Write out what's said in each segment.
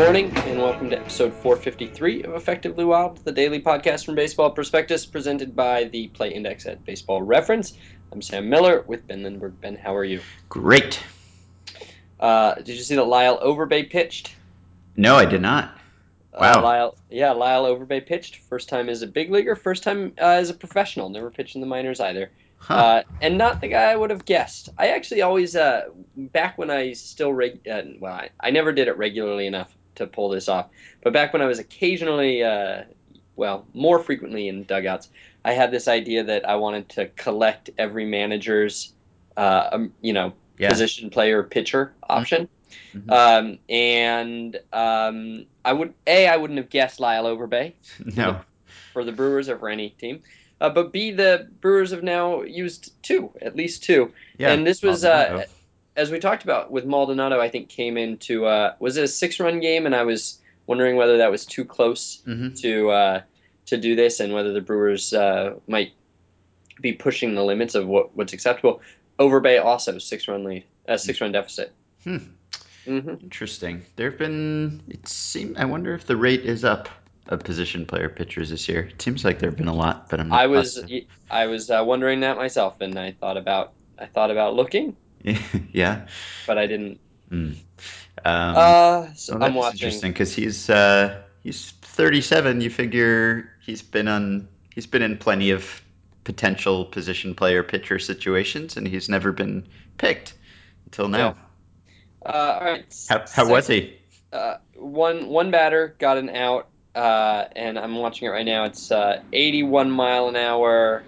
Good morning, and welcome to episode 453 of Effectively Wild, the daily podcast from Baseball Prospectus, presented by the Play Index at Baseball Reference. I'm Sam Miller with Ben Lindbergh. Ben, how are you? Great. Uh, did you see that Lyle Overbay pitched? No, I did not. Uh, Wow. Lyle, yeah, Lyle Overbay pitched. First time as a big leaguer, first time uh, as a professional. Never pitched in the minors either. Huh. Uh, and not the guy I would have guessed. I actually always, uh, back when I still, reg- uh, well, I, I never did it regularly enough to pull this off, but back when I was occasionally, uh, well, more frequently in dugouts, I had this idea that I wanted to collect every manager's, uh, um, you know, yeah. position player pitcher option. Mhm. Um, and um, I would, A, I wouldn't have guessed Lyle Overbay no. for the Brewers or for any team. Uh, but B, the Brewers have now used two, at least two. Yeah. and this was, uh, as we talked about with Maldonado, I think came into, uh, was it a six run game? And I was wondering whether that was too close Mhm. to uh, to do this and whether the Brewers uh, might be pushing the limits of what, what's acceptable. Overbay also six run lead, uh, six run deficit. Hmm. hmm Interesting. There have been. It seems. I wonder if the rate is up of position player pitchers this year. It seems like there have been a lot, but I'm not I was positive. I was uh, wondering that myself, and I thought about I thought about looking, yeah. but I didn't. Hmm. Um, Uh, so well, I'm that's watching. interesting because he's uh, he's 37. You figure he's been on. He's been in plenty of potential position player pitcher situations, and he's never been picked until now. Uh, all right. How, how was he? Uh, one one batter got an out, uh, and I'm watching it right now. It's uh, 81 mile an hour.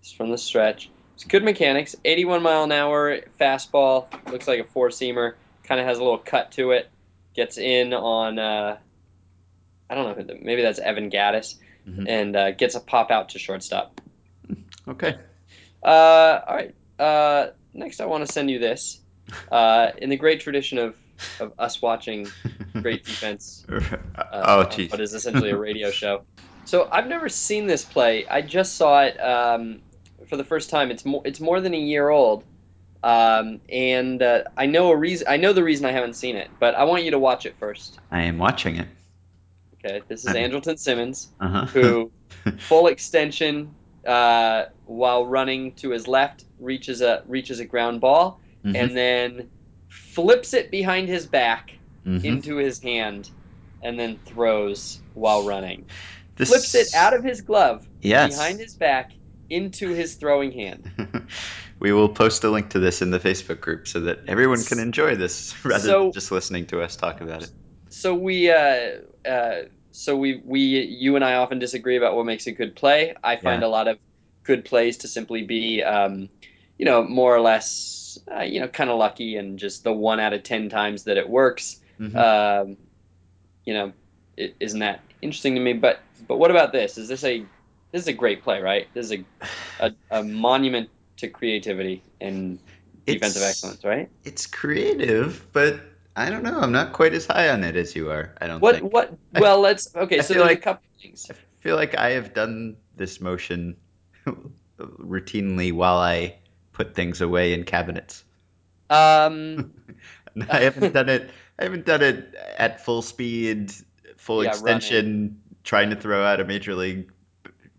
It's from the stretch. It's good mechanics. 81 mile an hour fastball. Looks like a four seamer. Kind of has a little cut to it. Gets in on. Uh, I don't know who. Maybe that's Evan Gattis, Mhm. and uh, gets a pop out to shortstop. Okay. Uh, all right. Uh, next, I want to send you this. Uh, in the great tradition of, of us watching great defense, uh, oh, on jeez. what is essentially a radio show. So I've never seen this play. I just saw it um, for the first time. It's more it's more than a year old, um, and uh, I know a reason. I know the reason I haven't seen it, but I want you to watch it first. I am watching it. Okay, this is I'm- Andrelton Simmons, Uh-huh. who full extension uh, while running to his left reaches a reaches a ground ball Mhm. and then flips it behind his back Mhm. into his hand and then throws while running. This- Flips it out of his glove Yes. behind his back into his throwing hand. we will post a link to this in the Facebook group so that everyone can enjoy this rather So- than just listening to us talk about it. So we uh, uh, so we we you and I often disagree about what makes a good play. I find Yeah. a lot of good plays to simply be um, you know more or less uh, you know kind of lucky and just the one out of ten times that it works. Mhm. Um, you know, is isn't that interesting to me? But but what about this? Is this a this is a great play, right? This is a a, a monument to creativity and defensive It's- excellence, right? It's creative, but I don't know. I'm not quite as high on it as you are. I don't What think. what? Well, let's okay. I So there's like- a couple things. I feel like I have done this motion routinely while I put things away in cabinets. Um, I haven't done it. I haven't done it at full speed, full Yeah, extension, trying to throw out a major league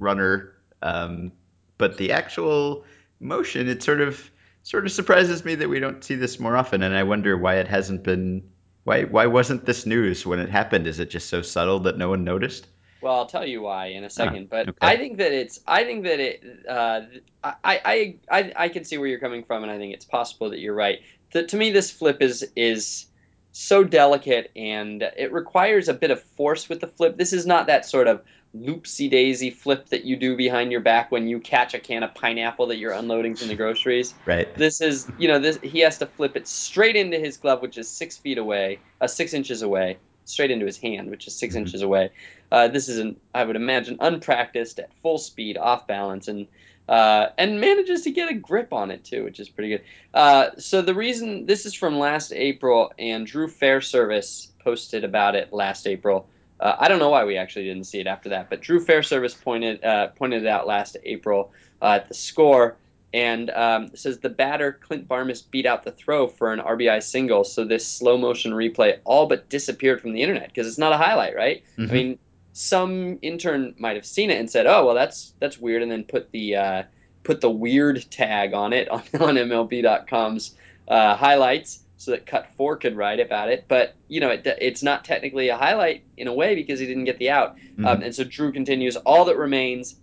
runner. Um, but the actual motion, it sort of sort of surprises me that we don't see this more often, and I wonder why it hasn't been. Why why wasn't this news when it happened? Is it just so subtle that no one noticed? well, I'll tell you why in a second, but okay. I think that it's. I think that it. Uh, I, I I I can see where you're coming from, and I think it's possible that you're right. The, to me, this flip is is so delicate, and it requires a bit of force with the flip. This is not that sort of loopsy daisy flip that you do behind your back when you catch a can of pineapple that you're unloading from the groceries. Right. This is, you know, this he has to flip it straight into his glove, which is six feet away, uh, six inches away, straight into his hand, which is 6 Mhm. inches away. Uh, this is, an, I would imagine, unpracticed at full speed, off balance, and uh, and manages to get a grip on it too, which is pretty good. Uh, so the reason this is from last April, and Drew Fairservice posted about it last April. Uh, I don't know why we actually didn't see it after that, but Drew Fairservice pointed uh, pointed it out last April uh, at the score and um, says the batter Clint Barmes beat out the throw for an RBI single. So this slow motion replay all but disappeared from the internet because it's not a highlight, right? Mhm. I mean, some intern might have seen it and said, "Oh, well, that's that's weird," and then put the uh, put the weird tag on it on, on MLB.com's uh, highlights so that Cut Four could write about it. But you know, it, it's not technically a highlight in a way because he didn't get the out. Mhm. Um, and so Drew continues. All that remains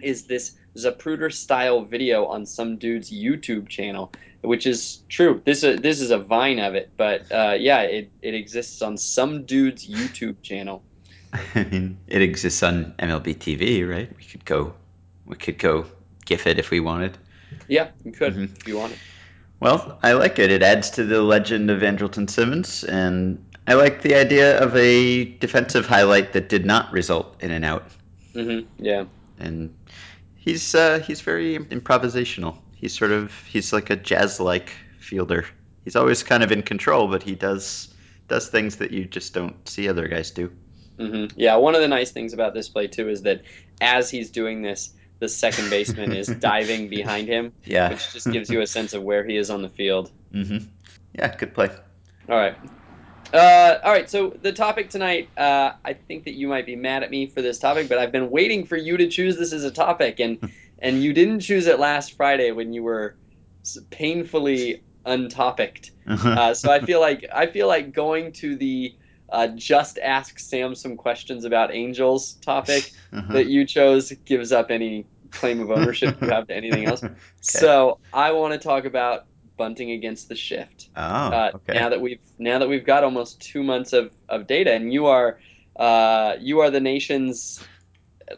is this Zapruder style video on some dude's YouTube channel, which is true. This is this is a vine of it, but uh, yeah, it, it exists on some dude's YouTube channel. I mean, it exists on MLB TV, right? We could go, we could go GIF it if we wanted. Yeah, you could Mhm. if you wanted. Well, I like it. It adds to the legend of Andrelton Simmons, and I like the idea of a defensive highlight that did not result in an out. hmm Yeah. And he's uh, he's very improvisational. He's sort of he's like a jazz-like fielder. He's always kind of in control, but he does does things that you just don't see other guys do. hmm Yeah. One of the nice things about this play too is that as he's doing this, the second baseman is diving behind him, Yeah, which just gives you a sense of where he is on the field. Mm-hmm. Yeah, good play. All right. Uh, all right. So the topic tonight, uh, I think that you might be mad at me for this topic, but I've been waiting for you to choose this as a topic, and and you didn't choose it last Friday when you were painfully untopicked. Uh, so I feel like I feel like going to the uh, just ask Sam some questions about angels topic Uh-huh. that you chose gives up any claim of ownership you have to anything else. So I want to talk about bunting against the shift Oh, uh, okay. now that we've now that we've got almost two months of, of data, and you are uh, you are the nation's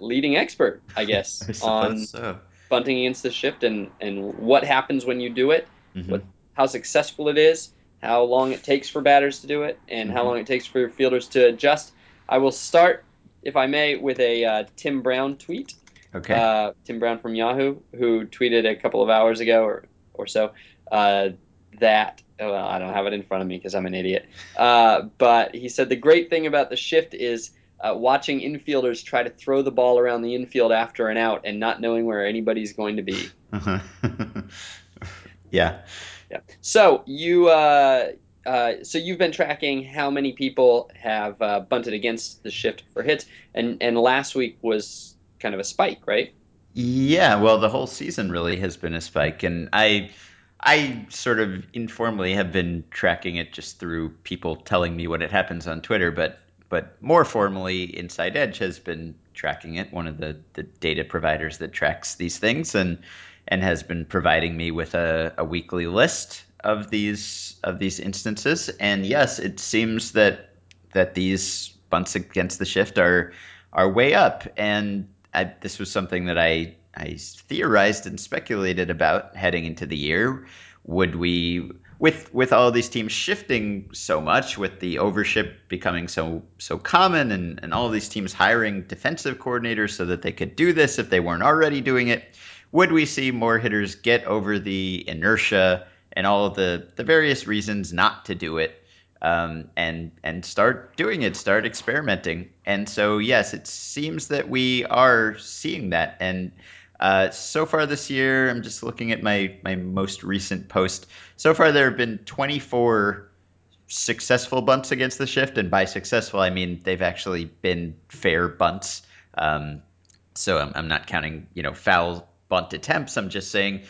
leading expert, I guess, I on so. bunting against the shift and and what happens when you do it, Mhm. what how successful it is, how long it takes for batters to do it, and how Mhm. long it takes for your fielders to adjust. I will start, if I may, with a uh, Tim Brown tweet Okay. uh, Tim Brown from Yahoo, who tweeted a couple of hours ago or, or so uh, that, oh, well, I don't have it in front of me because I'm an idiot. Uh, but he said the great thing about the shift is uh, watching infielders try to throw the ball around the infield after an out and not knowing where anybody's going to be. Uh-huh. yeah. Yeah. So you. Uh, uh, so you've been tracking how many people have uh, bunted against the shift for hits, and and last week was kind of a spike, right? Yeah, well, the whole season really has been a spike, and I, I sort of informally have been tracking it just through people telling me what it happens on Twitter, but but more formally, Inside Edge has been tracking it, one of the the data providers that tracks these things, and and has been providing me with a, a weekly list of these of these instances. And yes, it seems that that these bunts against the shift are are way up, and I, this was something that I I theorized and speculated about heading into the year. Would we, with with all these teams shifting so much, with the overshift becoming so so common, and and all these teams hiring defensive coordinators so that they could do this if they weren't already doing it, would we see more hitters get over the inertia and all of the the various reasons not to do it? Um, and and start doing it, start experimenting. And so, yes, it seems that we are seeing that. And uh, so far this year, I'm just looking at my my most recent post. So far, there have been 24 successful bunts against the shift, and by successful, I mean they've actually been fair bunts. Um, so I'm, I'm not counting, you know, foul bunt attempts. I'm just saying,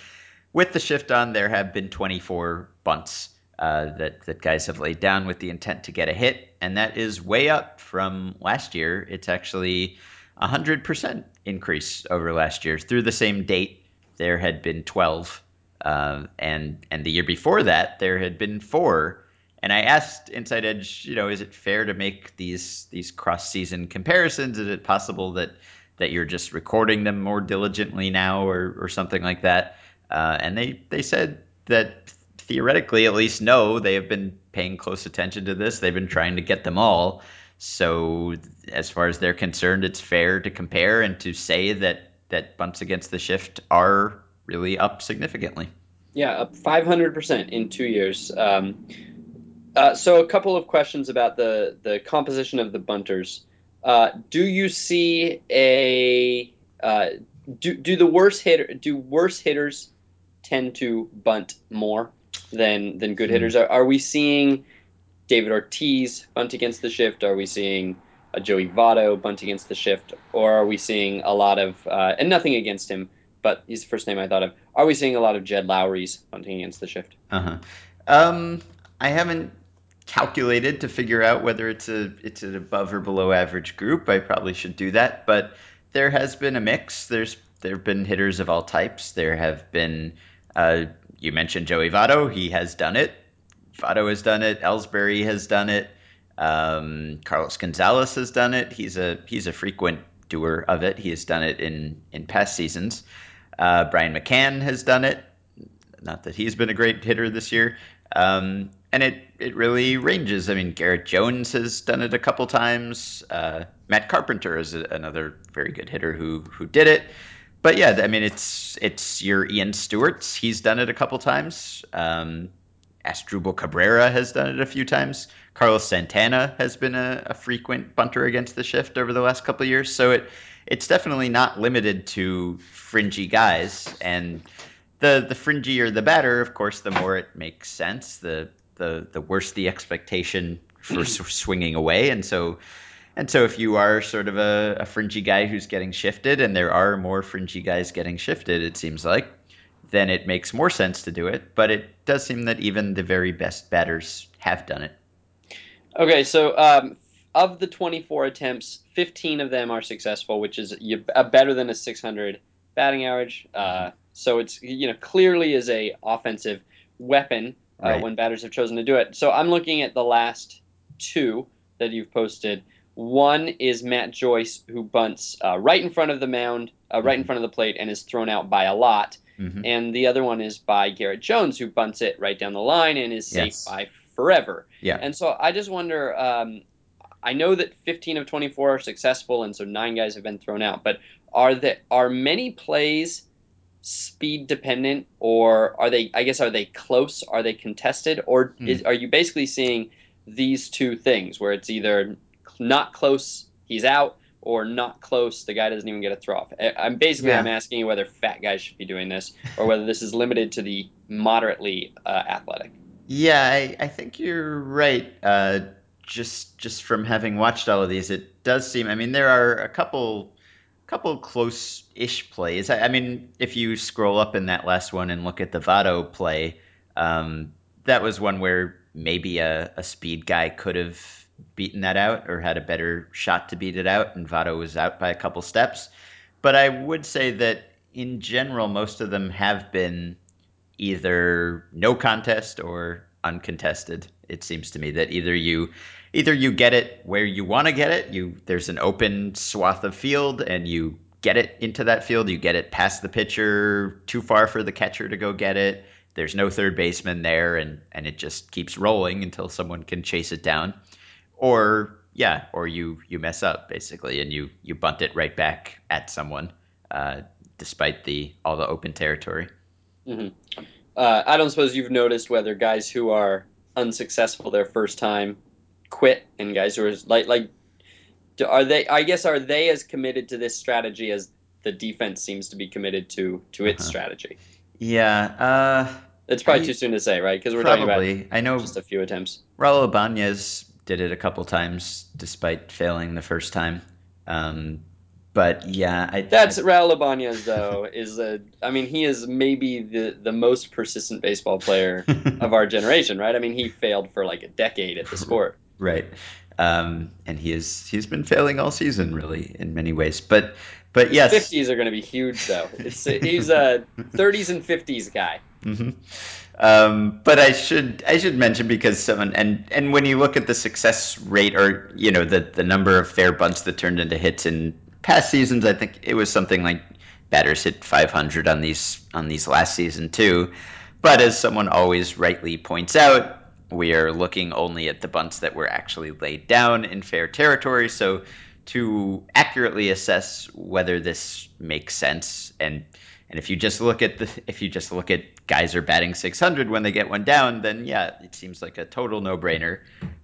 with the shift on, there have been 24 bunts uh, that that guys have laid down with the intent to get a hit, and that is way up from last year. It's actually a hundred percent increase over last year. Through the same date, there had been 12, uh, and and the year before that, there had been four. And I asked Inside Edge, you know, is it fair to make these these cross season comparisons? Is it possible that that you're just recording them more diligently now, or or something like that? Uh, and they they said that theoretically, at least, no, they have been paying close attention to this. They've been trying to get them all. So, as far as they're concerned, it's fair to compare and to say that that bunts against the shift are really up significantly. Yeah, up 500% in two years. Um, uh, so, a couple of questions about the, the composition of the bunters. Uh, do you see a uh, do, do the worst hitter do worse hitters tend to bunt more than than good Hmm. hitters. Are, are we seeing David Ortiz bunt against the shift? Are we seeing a Joey Votto bunt against the shift, or are we seeing a lot of uh, and nothing against him, but he's the first name I thought of. Are we seeing a lot of Jed Lowrie's bunting against the shift? Uh-huh. Um, I haven't calculated to figure out whether it's a it's an above or below average group. I probably should do that, but there has been a mix. There's there have been hitters of all types. There have been uh, you mentioned Joey Votto. He has done it. Votto has done it. Ellsbury has done it. Um, Carlos Gonzalez has done it. He's a he's a frequent doer of it. He has done it in in past seasons. Uh, Brian McCann has done it. Not that he's been a great hitter this year. Um, and it it really ranges. I mean, Garrett Jones has done it a couple times. Uh, Matt Carpenter is a, another very good hitter who who did it. But yeah, I mean, it's it's your Ian Stewart's. He's done it a couple times. Um, Asdrubal Cabrera has done it a few times. Carlos Santana has been a, a frequent bunter against the shift over the last couple of years. So it it's definitely not limited to fringy guys. And the the fringier the batter, of course, the more it makes sense. The the the worse the expectation for swinging away. And so and so if you are sort of a, a fringy guy who's getting shifted, and there are more fringy guys getting shifted, it seems like, then it makes more sense to do it. But it does seem that even the very best batters have done it. Okay, so um, of the 24 attempts, 15 of them are successful, which is uh, better than a 600 batting average. Uh, so it's you know clearly is a offensive weapon uh, Right. when batters have chosen to do it. So I'm looking at the last two that you've posted. One is Matt Joyce, who bunts uh, right in front of the mound, uh, right in Mhm. front of the plate, and is thrown out by a lot. hmm And the other one is by Garrett Jones, who bunts it right down the line and is safe Yes. by forever. Yeah. And so I just wonder. Um, I know that 15 of 24 are successful, and so nine guys have been thrown out. But are there are many plays speed dependent, or are they? I guess are they close? Are they contested, or Hmm. is, are you basically seeing these two things where it's either not close, he's out, or not close, the guy doesn't even get a throw off? I'm basically Yeah. I'm asking you whether fat guys should be doing this, or whether this is limited to the moderately uh, athletic. Yeah, I, I think you're right. Uh, just just from having watched all of these, it does seem. I mean, there are a couple couple close-ish plays. I, I mean, if you scroll up in that last one and look at the Votto play, um, that was one where maybe a, a speed guy could have beaten that out or had a better shot to beat it out, and Votto was out by a couple steps. But I would say that in general, most of them have been either no contest or uncontested. It seems to me that either you either you get it where you want to get it, you there's an open swath of field and you get it into that field, you get it past the pitcher, too far for the catcher to go get it. There's no third baseman there and and it just keeps rolling until someone can chase it down. Or yeah, or you you mess up basically and you you bunt it right back at someone uh, despite the all the open territory. hmm Uh, I don't suppose you've noticed whether guys who are unsuccessful their first time quit, and guys who are like like are they? I guess are they as committed to this strategy as the defense seems to be committed to to its Uh-huh. strategy? Yeah, uh, It's probably I- too soon to say, right? Because we're talking about. I know just a few attempts. Raul Ibanez did it a couple times despite failing the first time. Um, but yeah, I That's I, Raul Ibanez, though. Is a, I mean, he is maybe the the most persistent baseball player of our generation, right? I mean, he failed for like a decade at the sport. right. Um, and he is he's been failing all season really in many ways. But but yes, Fifties are going to be huge, though. It's he's a thirties and fifties guy. hmm Um, but I should I should mention because someone and and when you look at the success rate or you know the the number of fair bunts that turned into hits in past seasons, I think it was something like batters hit 500 on these on these last season too. But as someone always rightly points out, we are looking only at the bunts that were actually laid down in fair territory. So to accurately assess whether this makes sense and and if you just look at the if you just look at guys are batting 600 when they get one down, then yeah, it seems like a total no-brainer.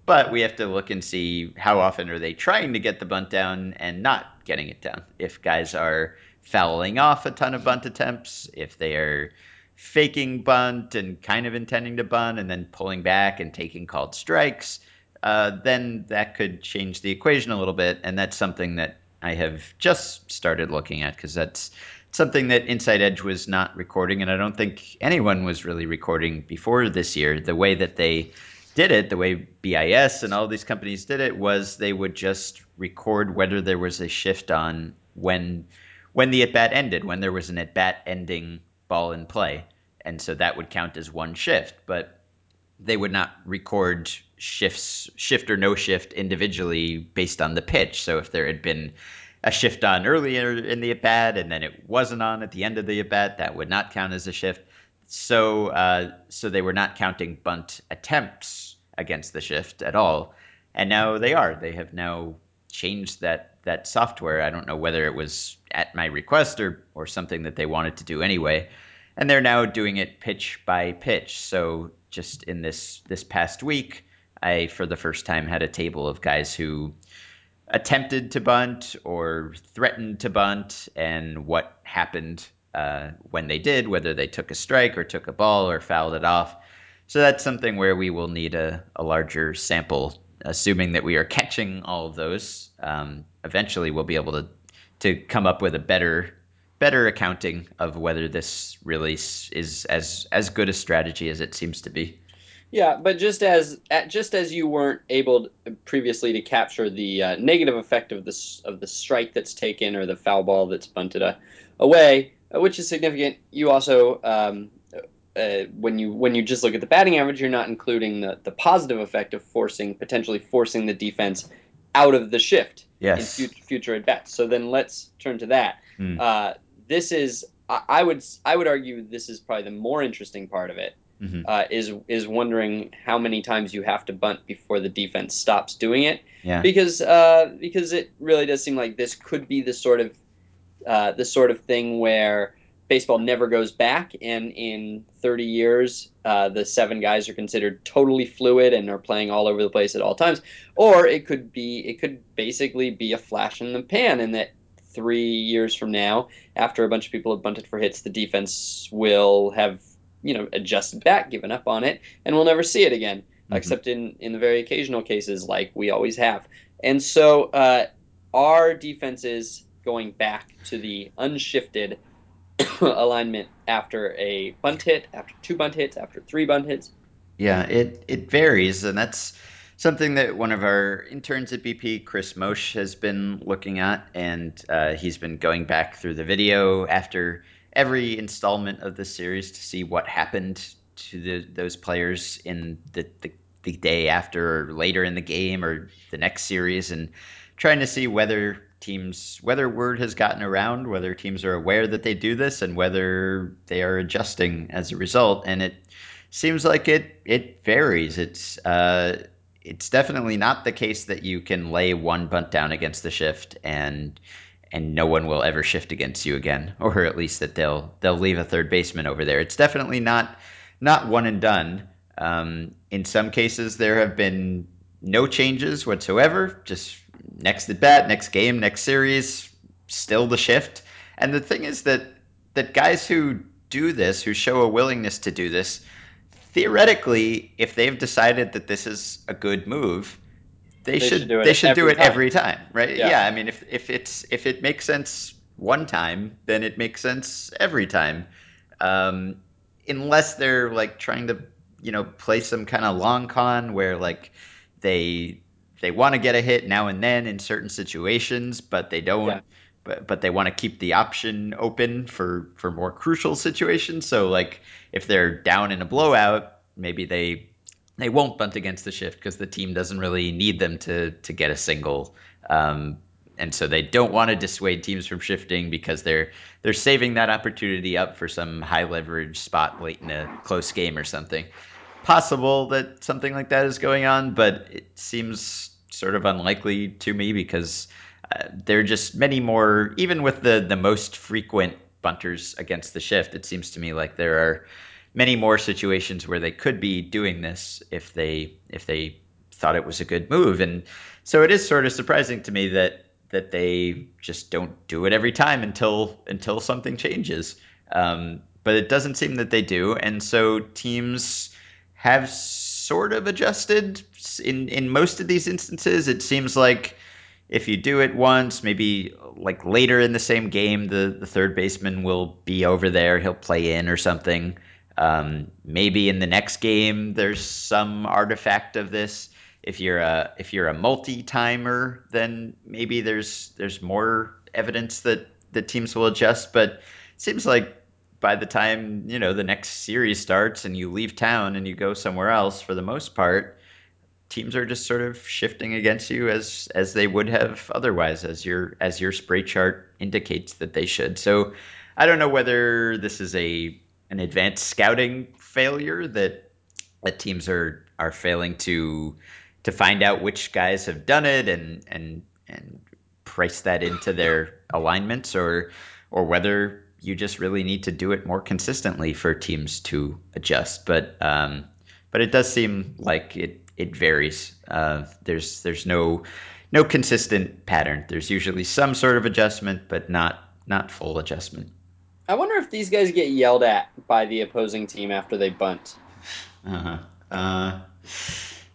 But we have to look and see how often are they trying to get the bunt down and not getting it down. If guys are fouling off a ton of bunt attempts, if they are faking bunt and kind of intending to bunt and then pulling back and taking called strikes, uh, then that could change the equation a little bit. And that's something that I have just started looking at because that's something that Inside Edge was not recording, and I don't think anyone was really recording before this year. The way that they did it, the way BIS and all these companies did it, was they would just record whether there was a shift on when when the at bat ended, when there was an at bat ending ball in play, and so that would count as one shift. But they would not record shifts, shift or no shift individually based on the pitch. So if there had been a shift on earlier in the at bat and then it wasn't on at the end of the at bat, that would not count as a shift. So, uh, so they were not counting bunt attempts against the shift at all, and now they are. They have now changed that that software. I don't know whether it was at my request or or something that they wanted to do anyway, and they're now doing it pitch by pitch. So just in this this past week, I for the first time had a table of guys who attempted to bunt or threatened to bunt and what happened uh, when they did, whether they took a strike or took a ball or fouled it off. So that's something where we will need a, a larger sample, assuming that we are catching all of those. Um, eventually, we'll be able to to come up with a better better accounting of whether this really is as as good a strategy as it seems to be. Yeah, but just as just as you weren't able previously to capture the uh, negative effect of the of the strike that's taken or the foul ball that's bunted uh, away, uh, which is significant, you also um, uh, when you when you just look at the batting average, you're not including the, the positive effect of forcing potentially forcing the defense out of the shift yes. in future, future at bats. So then let's turn to that. Mm. this is I, I would I would argue this is probably the more interesting part of it mm-hmm. uh, is is wondering how many times you have to bunt before the defense stops doing it. Yeah. Because uh, because it really does seem like this could be the sort of uh, the sort of thing where baseball never goes back, and in 30 years, uh, the seven guys are considered totally fluid and are playing all over the place at all times. Or it could be it could basically be a flash in the pan, and that three years from now, after a bunch of people have bunted for hits, the defense will have you know adjusted back, given up on it, and we'll never see it again, mm-hmm. except in in the very occasional cases like we always have. And so uh, our defense is going back to the unshifted alignment after a bunt hit, after two bunt hits, after three bunt hits. Yeah, it it varies, and that's something that one of our interns at BP, Chris Mosh, has been looking at, and uh, he's been going back through the video after every installment of the series to see what happened to the, those players in the, the, the day after or later in the game or the next series and trying to see whether teams whether word has gotten around whether teams are aware that they do this and whether they are adjusting as a result. And it seems like it it varies. It's uh, it's definitely not the case that you can lay one bunt down against the shift and and no one will ever shift against you again, or at least that they'll they'll leave a third baseman over there. It's definitely not not one and done. Um, in some cases, there have been no changes whatsoever. Just next at bat, next game, next series, still the shift. And the thing is that that guys who do this, who show a willingness to do this, theoretically, if they've decided that this is a good move, they, they should, should do it. They should do it time. every time, right? Yeah. yeah. I mean, if if it's if it makes sense one time, then it makes sense every time, um, unless they're like trying to you know play some kind of long con where like they they want to get a hit now and then in certain situations, but they don't. Yeah. But, but they want to keep the option open for, for more crucial situations. So like if they're down in a blowout, maybe they they won't bunt against the shift because the team doesn't really need them to to get a single. Um, and so they don't want to dissuade teams from shifting because they're they're saving that opportunity up for some high leverage spot late in a close game or something. Possible that something like that is going on, but it seems sort of unlikely to me because uh, there are just many more. Even with the the most frequent bunters against the shift, it seems to me like there are many more situations where they could be doing this if they if they thought it was a good move and so it is sort of surprising to me that that they just don't do it every time until until something changes um, but it doesn't seem that they do. And so teams have sort of adjusted in in most of these instances. It seems like if you do it once, maybe like later in the same game, the, the third baseman will be over there. He'll play in or something. Um, maybe in the next game, there's some artifact of this. If you're a if you're a multi timer, then maybe there's there's more evidence that the teams will adjust. But it seems like by the time you know the next series starts and you leave town and you go somewhere else, for the most part, teams are just sort of shifting against you as as they would have otherwise, as your as your spray chart indicates that they should. So I don't know whether this is a an advanced scouting failure that that teams are are failing to to find out which guys have done it and and and price that into their alignments or or whether you just really need to do it more consistently for teams to adjust. But um, but it does seem like it it varies. Uh, there's there's no no consistent pattern. There's usually some sort of adjustment, but not not full adjustment. I wonder if these guys get yelled at by the opposing team after they bunt. Uh-huh. Uh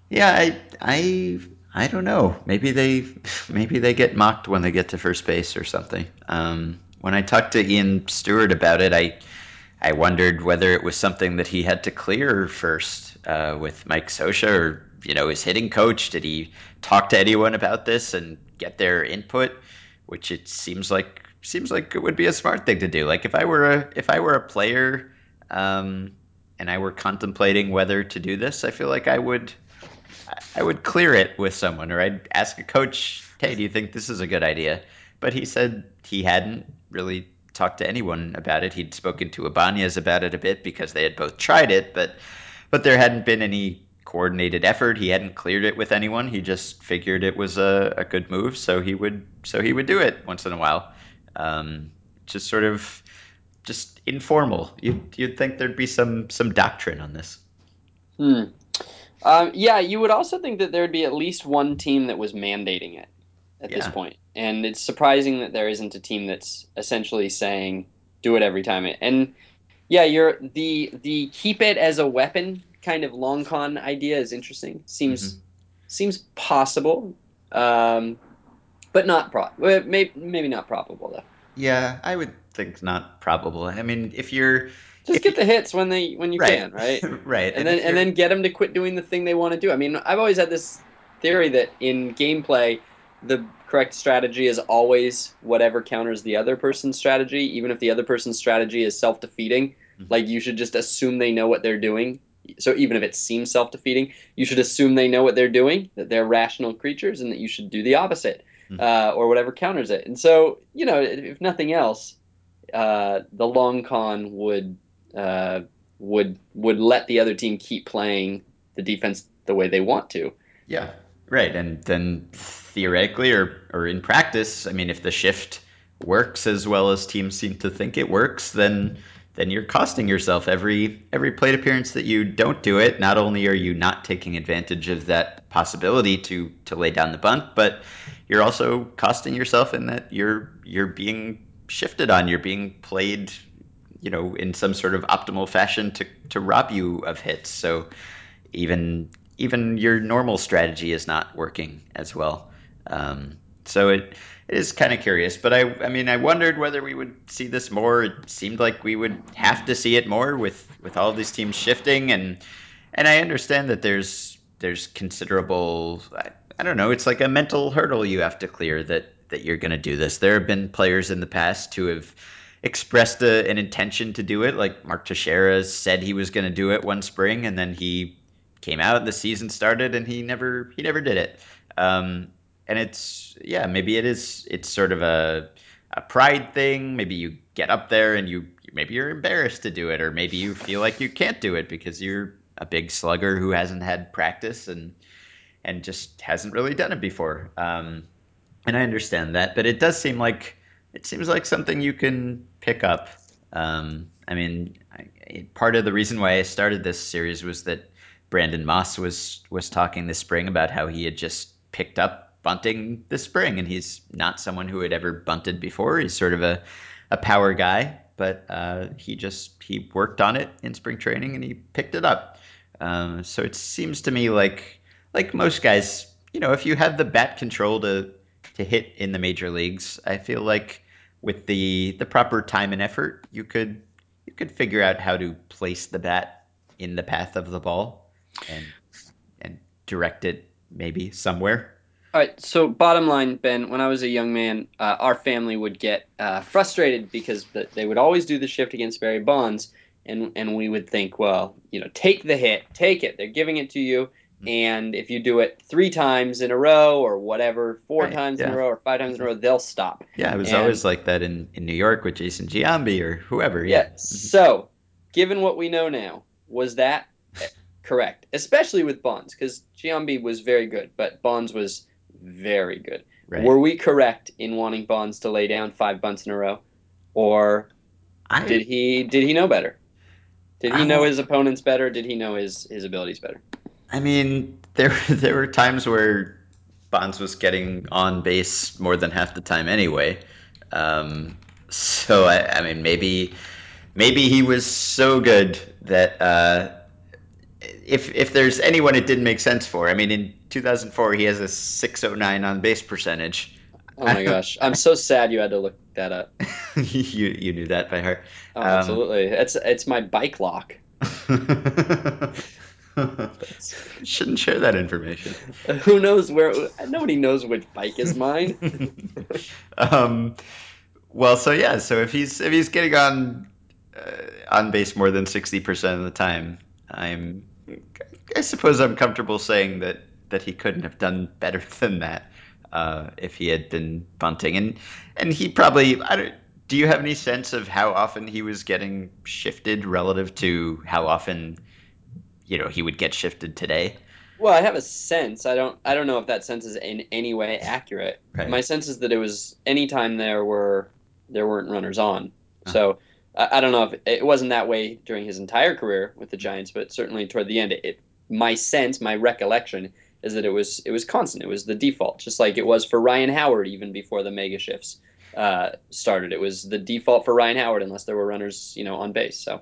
Yeah, I I I don't know. Maybe they maybe they get mocked when they get to first base or something. Um, when I talked to Ian Stewart about it, I I wondered whether it was something that he had to clear first uh, with Mike Scioscia or you know his hitting coach. Did he talk to anyone about this and get their input? Which it seems like seems like it would be a smart thing to do. Like if I were a if I were a player um, and I were contemplating whether to do this, I feel like I would I would clear it with someone, or I'd ask a coach, "Hey, do you think this is a good idea?" But he said he hadn't really talked to anyone about it. He'd spoken to Ibanez about it a bit because they had both tried it, but but there hadn't been any coordinated effort. He hadn't cleared it with anyone. He just figured it was a, a good move, so he would so he would do it once in a while. Um, just sort of just informal. You'd you'd think there'd be some some doctrine on this. Hmm. Um, yeah, you would also think that there would be at least one team that was mandating it at yeah. this point. And it's surprising that there isn't a team that's essentially saying do it every time. And yeah, you're the the keep it as a weapon kind of long con idea is interesting. Seems mm-hmm. seems possible, um, but not pro. Maybe maybe not probable though. Yeah, I would think not probable. I mean, if you're just get the hits when they when you right. can, right? right. And, and then and then get them to quit doing the thing they want to do. I mean, I've always had this theory that in gameplay, the correct strategy is always whatever counters the other person's strategy, even if the other person's strategy is self defeating. Mm-hmm. Like you should just assume they know what they're doing. So even if it seems self defeating, you should assume they know what they're doing, that they're rational creatures, and that you should do the opposite. Uh, or whatever counters it. And so you know, if nothing else, uh, the long con would uh, would would let the other team keep playing the defense the way they want to. Yeah, right. And then theoretically or or in practice, I mean, if the shift works as well as teams seem to think it works, then then you're costing yourself every every plate appearance that you don't do it. Not only are you not taking advantage of that possibility to to lay down the bunt, but you're also costing yourself in that you're you're being shifted on. You're being played you know, in some sort of optimal fashion to, to rob you of hits. So even even your normal strategy is not working as well. Um, so it, it is kind of curious, but I I mean I wondered whether we would see this more. It seemed like we would have to see it more with with all these teams shifting and and I understand that there's there's considerable I, I don't know, it's like a mental hurdle you have to clear that that you're going to do this. There have been players in the past who have expressed a, an intention to do it. Like Mark Teixeira said he was going to do it one spring, and then he came out the season started, and he never he never did it. Um, and it's yeah, maybe it is. It's sort of a a pride thing. Maybe you get up there and you maybe you're embarrassed to do it, or maybe you feel like you can't do it because you're a big slugger who hasn't had practice and and just hasn't really done it before. Um, and I understand that, but it does seem like it seems like something you can pick up. Um, I mean, I, part of the reason why I started this series was that Brandon Moss was was talking this spring about how he had just picked up bunting this spring, and he's not someone who had ever bunted before. He's sort of a a power guy, but uh, he just he worked on it in spring training and he picked it up. Um, so it seems to me like like most guys, you know, if you have the bat control to to hit in the major leagues, I feel like with the the proper time and effort, you could you could figure out how to place the bat in the path of the ball and and direct it maybe somewhere. All right. So, bottom line, Ben, when I was a young man, uh, our family would get uh, frustrated because the, they would always do the shift against Barry Bonds, and and we would think, well, you know, take the hit, take it. They're giving it to you, and if you do it three times in a row or whatever, four Right, times in a row or five times in a row, they'll stop. Yeah, it was And- always like that in, in New York with Jason Giambi or whoever. Yeah. Yeah. So, given what we know now, was that correct? Especially with Bonds, because Giambi was very good, but Bonds was very good. Right. Were we correct in wanting Bonds to lay down five bunts in a row, or I, did he did he know better? Did he know Uh, his opponents better? Did he know his his abilities better? I mean, there there were times where Bonds was getting on base more than half the time anyway. Um, so I, I mean, maybe maybe he was so good that uh, if if there's anyone it didn't make sense for, I mean, in 2004 he has a 609 on base percentage. Oh my gosh, I'm so sad you had to look that up. you you knew that by heart. Oh, Um, absolutely, it's it's my bike lock. Shouldn't share that information. Who knows where? Nobody knows which bike is mine. um, well, so yeah, so if he's if he's getting on uh, on base more than sixty percent of the time, I'm I suppose I'm comfortable saying that that he couldn't have done better than that uh, if he had been bunting, and and he probably I don't. Do you have any sense of how often he was getting shifted relative to how often, you know, he would get shifted today? Well, I have a sense. I don't. I don't know if that sense is in any way accurate. Right. My sense is that it was anytime there were there weren't runners on. Uh-huh. So I, I don't know if it wasn't that way during his entire career with the Giants, but certainly toward the end, it, it my sense, my recollection is that it was it was constant. It was the default, just like it was for Ryan Howard even before the mega shifts uh, started. It was the default for Ryan Howard unless there were runners, you know, on base. So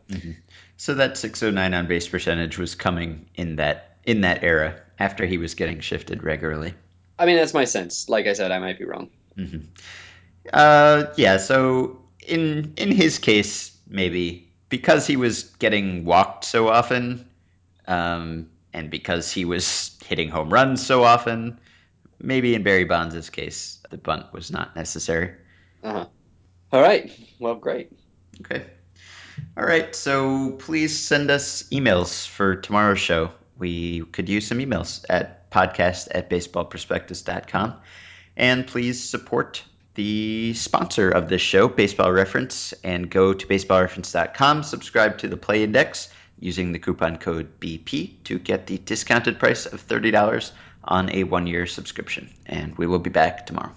So that 609 on base percentage was coming in that in that era after he was getting shifted regularly. I mean, that's my sense. Like I said, I might be wrong. Uh, yeah. So in in his case, maybe because he was getting walked so often, um, and because he was hitting home runs so often, maybe in Barry Bonds' case, the bunt was not necessary. Uh-huh. All right. Well, great. Okay. All right. So please send us emails for tomorrow's show. We could use some emails at podcast at baseballprospectus.com. And please support the sponsor of this show, Baseball Reference, and go to baseballreference.com, subscribe to the Play Index using the coupon code BP to get the discounted price of $30 on a one year subscription. And we will be back tomorrow.